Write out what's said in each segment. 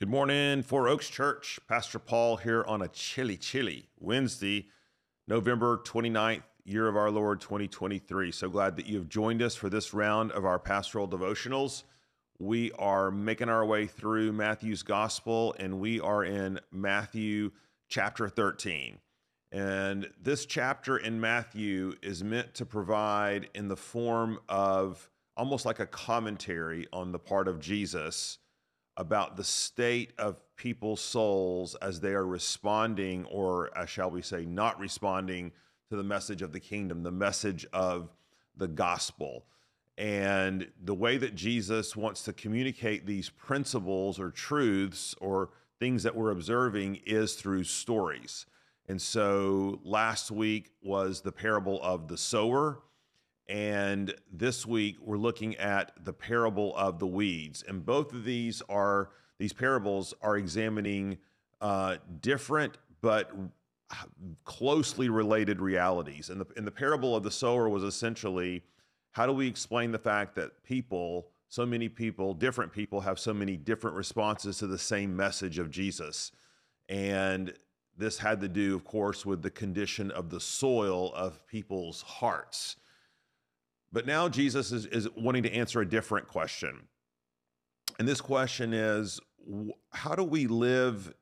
Good morning, Four Oaks Church. Pastor Paul here on a chilly, chilly Wednesday, November 29th, year of our Lord 2023. So glad that you have joined us for this round of our pastoral devotionals. We are making our way through Matthew's gospel, and we are in Matthew chapter 13. And this chapter in Matthew is meant to provide, in the form of almost like a commentary on the part of Jesus about the state of people's souls as they are responding, or as shall we say, not responding to the message of the kingdom, the message of the gospel. And the way that Jesus wants to communicate these principles or truths or things that we're observing is through stories. And so last week was the parable of the sower. And this week, we're looking at the parable of the weeds. And both of these are, these parables are examining uh, different but closely related realities. And the, the parable of the sower was essentially how do we explain the fact that people, so many people, different people, have so many different responses to the same message of Jesus? And this had to do, of course, with the condition of the soil of people's hearts. But now Jesus is, is wanting to answer a different question. And this question is how do we live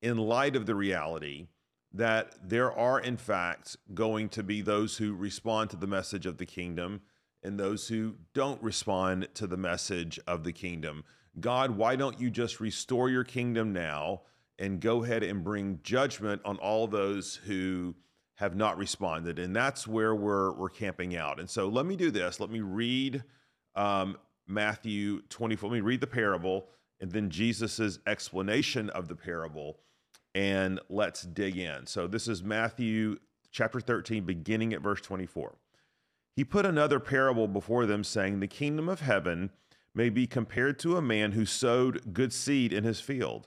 in light of the reality that there are, in fact, going to be those who respond to the message of the kingdom and those who don't respond to the message of the kingdom? God, why don't you just restore your kingdom now and go ahead and bring judgment on all those who have not responded. And that's where we're, we're camping out. And so let me do this. Let me read um, Matthew 24. Let me read the parable and then Jesus's explanation of the parable. And let's dig in. So this is Matthew chapter 13, beginning at verse 24. He put another parable before them, saying, The kingdom of heaven may be compared to a man who sowed good seed in his field.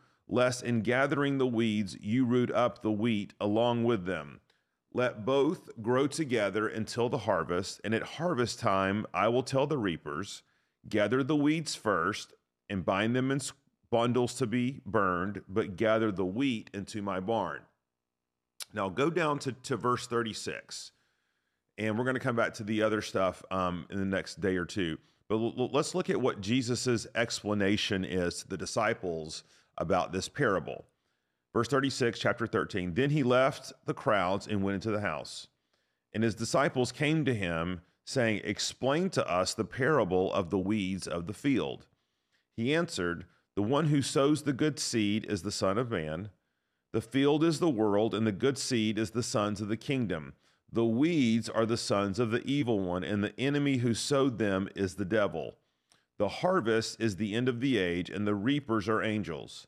lest in gathering the weeds you root up the wheat along with them. Let both grow together until the harvest, and at harvest time I will tell the reapers, Gather the weeds first, and bind them in bundles to be burned, but gather the wheat into my barn. Now go down to, to verse 36, and we're going to come back to the other stuff um, in the next day or two. But let's look at what Jesus' explanation is to the disciples about this parable. Verse 36, chapter 13. Then he left the crowds and went into the house. And his disciples came to him, saying, Explain to us the parable of the weeds of the field. He answered, The one who sows the good seed is the Son of Man. The field is the world, and the good seed is the sons of the kingdom. The weeds are the sons of the evil one, and the enemy who sowed them is the devil. The harvest is the end of the age, and the reapers are angels.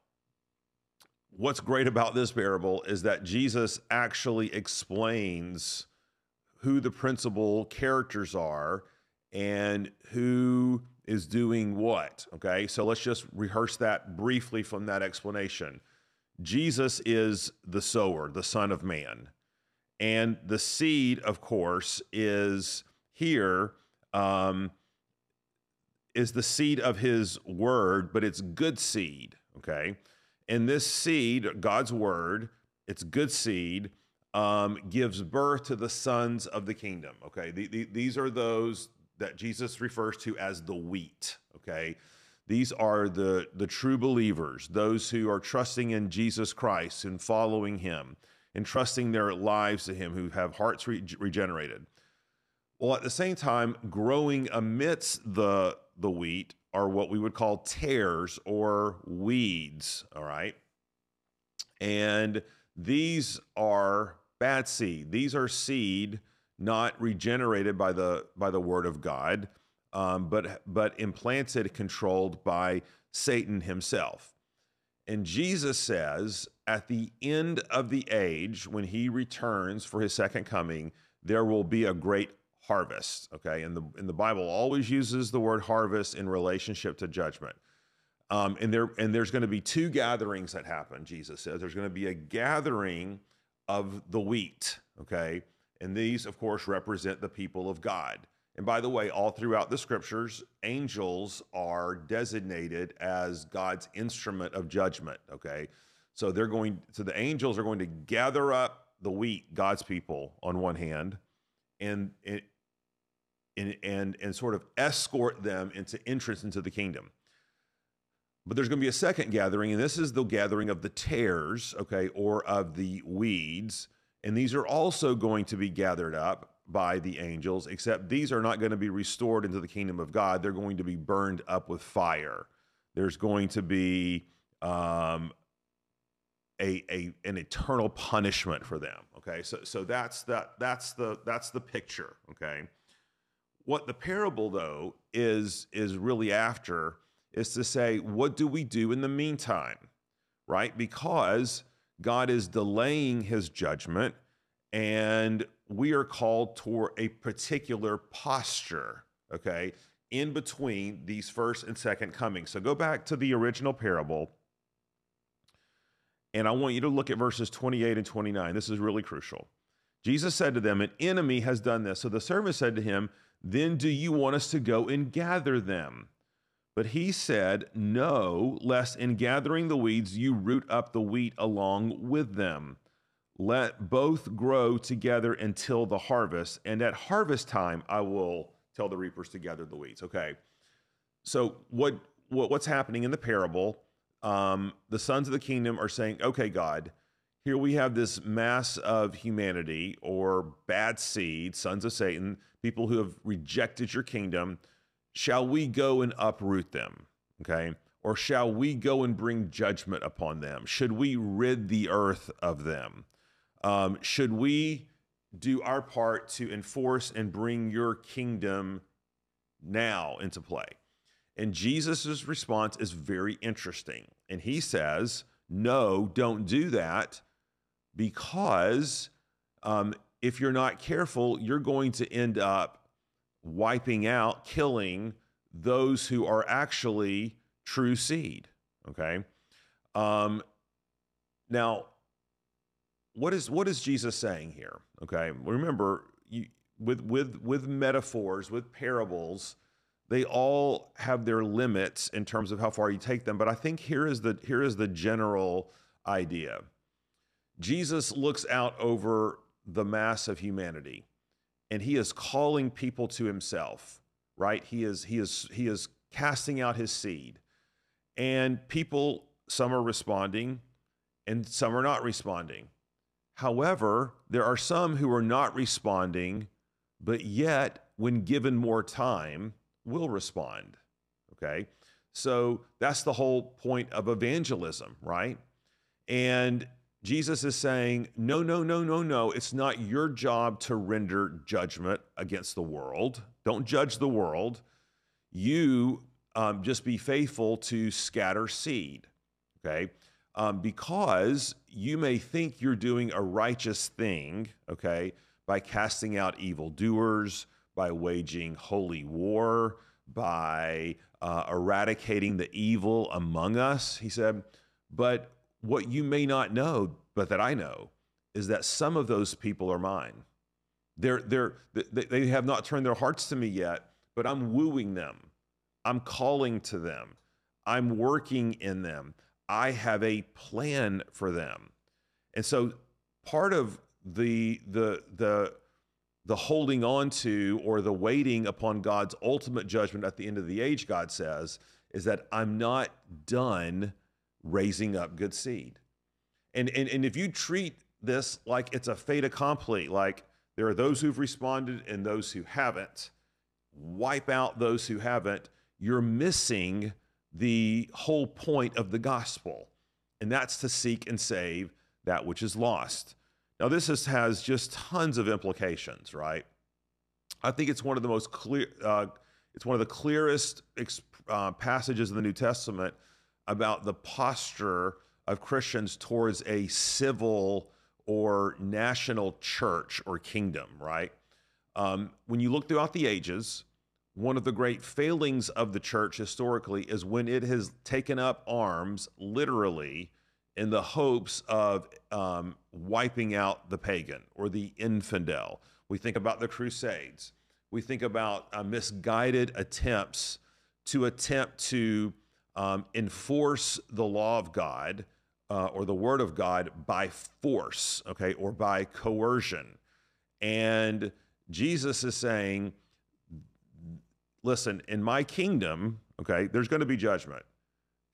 what's great about this parable is that Jesus actually explains who the principal characters are and who is doing what. Okay, so let's just rehearse that briefly from that explanation. Jesus is the sower, the Son of Man. And the seed, of course, is here, um, is the seed of his word, but it's good seed. Okay. And this seed, God's word, it's good seed, um, gives birth to the sons of the kingdom. Okay, the, the, these are those that Jesus refers to as the wheat. Okay, These are the, the true believers, those who are trusting in Jesus Christ and following him and trusting their lives to him, who have hearts re- regenerated. Well, at the same time, growing amidst the, the wheat are what we would call tares or weeds, all right? And these are bad seed. These are seed not regenerated by the by the word of God, um, but but implanted, controlled by Satan himself. And Jesus says, at the end of the age, when he returns for his second coming, there will be a great harvest. Okay, and the and the Bible always uses the word harvest in relationship to judgment. Um, and there and there's going to be two gatherings that happen. Jesus says there's going to be a gathering of the wheat. Okay, and these, of course, represent the people of God. And by the way, all throughout the scriptures, angels are designated as God's instrument of judgment. Okay. So they're going, so the angels are going to gather up the wheat, God's people, on one hand, and, and, and, and sort of escort them into entrance into the kingdom. But there's going to be a second gathering, and this is the gathering of the tares, okay, or of the weeds and these are also going to be gathered up by the angels, except these are not going to be restored into the kingdom of God. They're going to be burned up with fire. There's going to be um, a, a an eternal punishment for them. Okay, so so that's that that's the that's the picture. Okay, what the parable though is is really after is to say what do we do in the meantime, right? Because God is delaying his judgment, and we are called toward a particular posture, okay, in between these first and second comings. So go back to the original parable, and I want you to look at verses 28 and 29. This is really crucial. Jesus said to them, An enemy has done this. So the servant said to him, Then do you want us to go and gather them? But he said, No, lest in gathering the weeds you root up the wheat along with them. Let both grow together until the harvest, and at harvest time I will tell the reapers to gather the weeds. Okay. So what, what what's happening in the parable? Um, the sons of the kingdom are saying, "Okay, God, here we have this mass of humanity or bad seed, sons of Satan, people who have rejected your kingdom." Shall we go and uproot them? Okay. Or shall we go and bring judgment upon them? Should we rid the earth of them? Um, should we do our part to enforce and bring your kingdom now into play? And Jesus' response is very interesting. And he says, No, don't do that because um, if you're not careful, you're going to end up wiping out, killing those who are actually true seed. Okay. Um, now, what is what is Jesus saying here? Okay, remember you, with with with metaphors, with parables, they all have their limits in terms of how far you take them. But I think here is the here is the general idea. Jesus looks out over the mass of humanity and he is calling people to himself right? He is he is he is casting out his seed. And people some are responding and some are not responding. However there are some who are not responding but yet when given more time will respond okay? So that's the whole point of evangelism right? And Jesus is saying, no, no, no, no, no. It's not your job to render judgment against the world. Don't judge the world. You um, just be faithful to scatter seed, okay? Um, because you may think you're doing a righteous thing, okay, by casting out evildoers, by waging holy war, by uh, eradicating the evil among us, he said. But what you may not know, but that I know, is that some of those people are mine. They're, they're, they have not turned their hearts to me yet, but I'm wooing them. I'm calling to them. I'm working in them. I have a plan for them. And so part of the, the, the, the holding on to or the waiting upon God's ultimate judgment at the end of the age, God says, is that I'm not done raising up good seed. And, and, and if you treat this like it's a fait accompli, like there are those who've responded and those who haven't, wipe out those who haven't, you're missing the whole point of the gospel. And that's to seek and save that which is lost. Now, this is, has just tons of implications, right? I think it's one of the most clear, uh, it's one of the clearest uh, passages in the New Testament about the posture of Christians towards a civil or national church or kingdom, right? Um, when you look throughout the ages, one of the great failings of the church historically is when it has taken up arms, literally, in the hopes of um, wiping out the pagan or the infidel. We think about the Crusades. We think about uh, misguided attempts to attempt to um, enforce the law of God uh, or the word of God by force, okay, or by coercion. And Jesus is saying, listen, in my kingdom, okay, there's going to be judgment.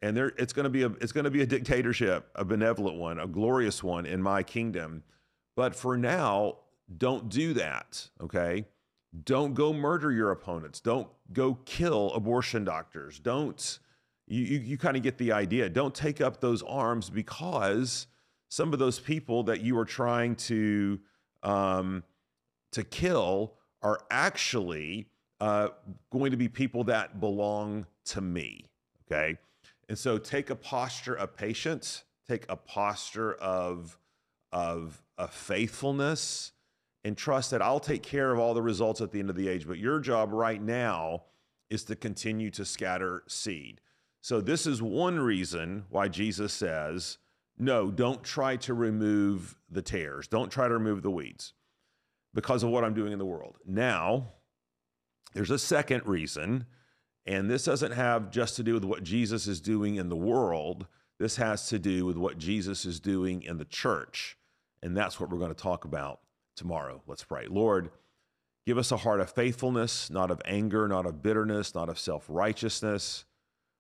And there it's going to be a it's going to be a dictatorship, a benevolent one, a glorious one in my kingdom. But for now, don't do that, okay? Don't go murder your opponents. Don't go kill abortion doctors. Don't you you, you kind of get the idea. Don't take up those arms because some of those people that you are trying to um, to kill are actually uh, going to be people that belong to me. Okay. And so take a posture of patience, take a posture of, of, of faithfulness, and trust that I'll take care of all the results at the end of the age. But your job right now is to continue to scatter seed. So, this is one reason why Jesus says, no, don't try to remove the tares, don't try to remove the weeds because of what I'm doing in the world. Now, there's a second reason, and this doesn't have just to do with what Jesus is doing in the world. This has to do with what Jesus is doing in the church. And that's what we're going to talk about tomorrow. Let's pray. Lord, give us a heart of faithfulness, not of anger, not of bitterness, not of self righteousness,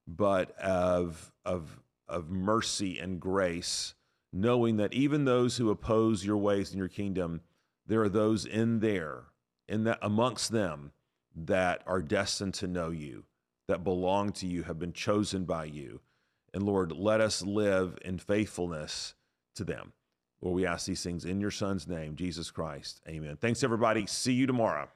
but of, of, of mercy and grace, knowing that even those who oppose your ways in your kingdom, there are those in there, in that amongst them that are destined to know you, that belong to you, have been chosen by you. And Lord, let us live in faithfulness to them. Lord, we ask these things in your son's name, Jesus Christ. Amen. Thanks, everybody. See you tomorrow.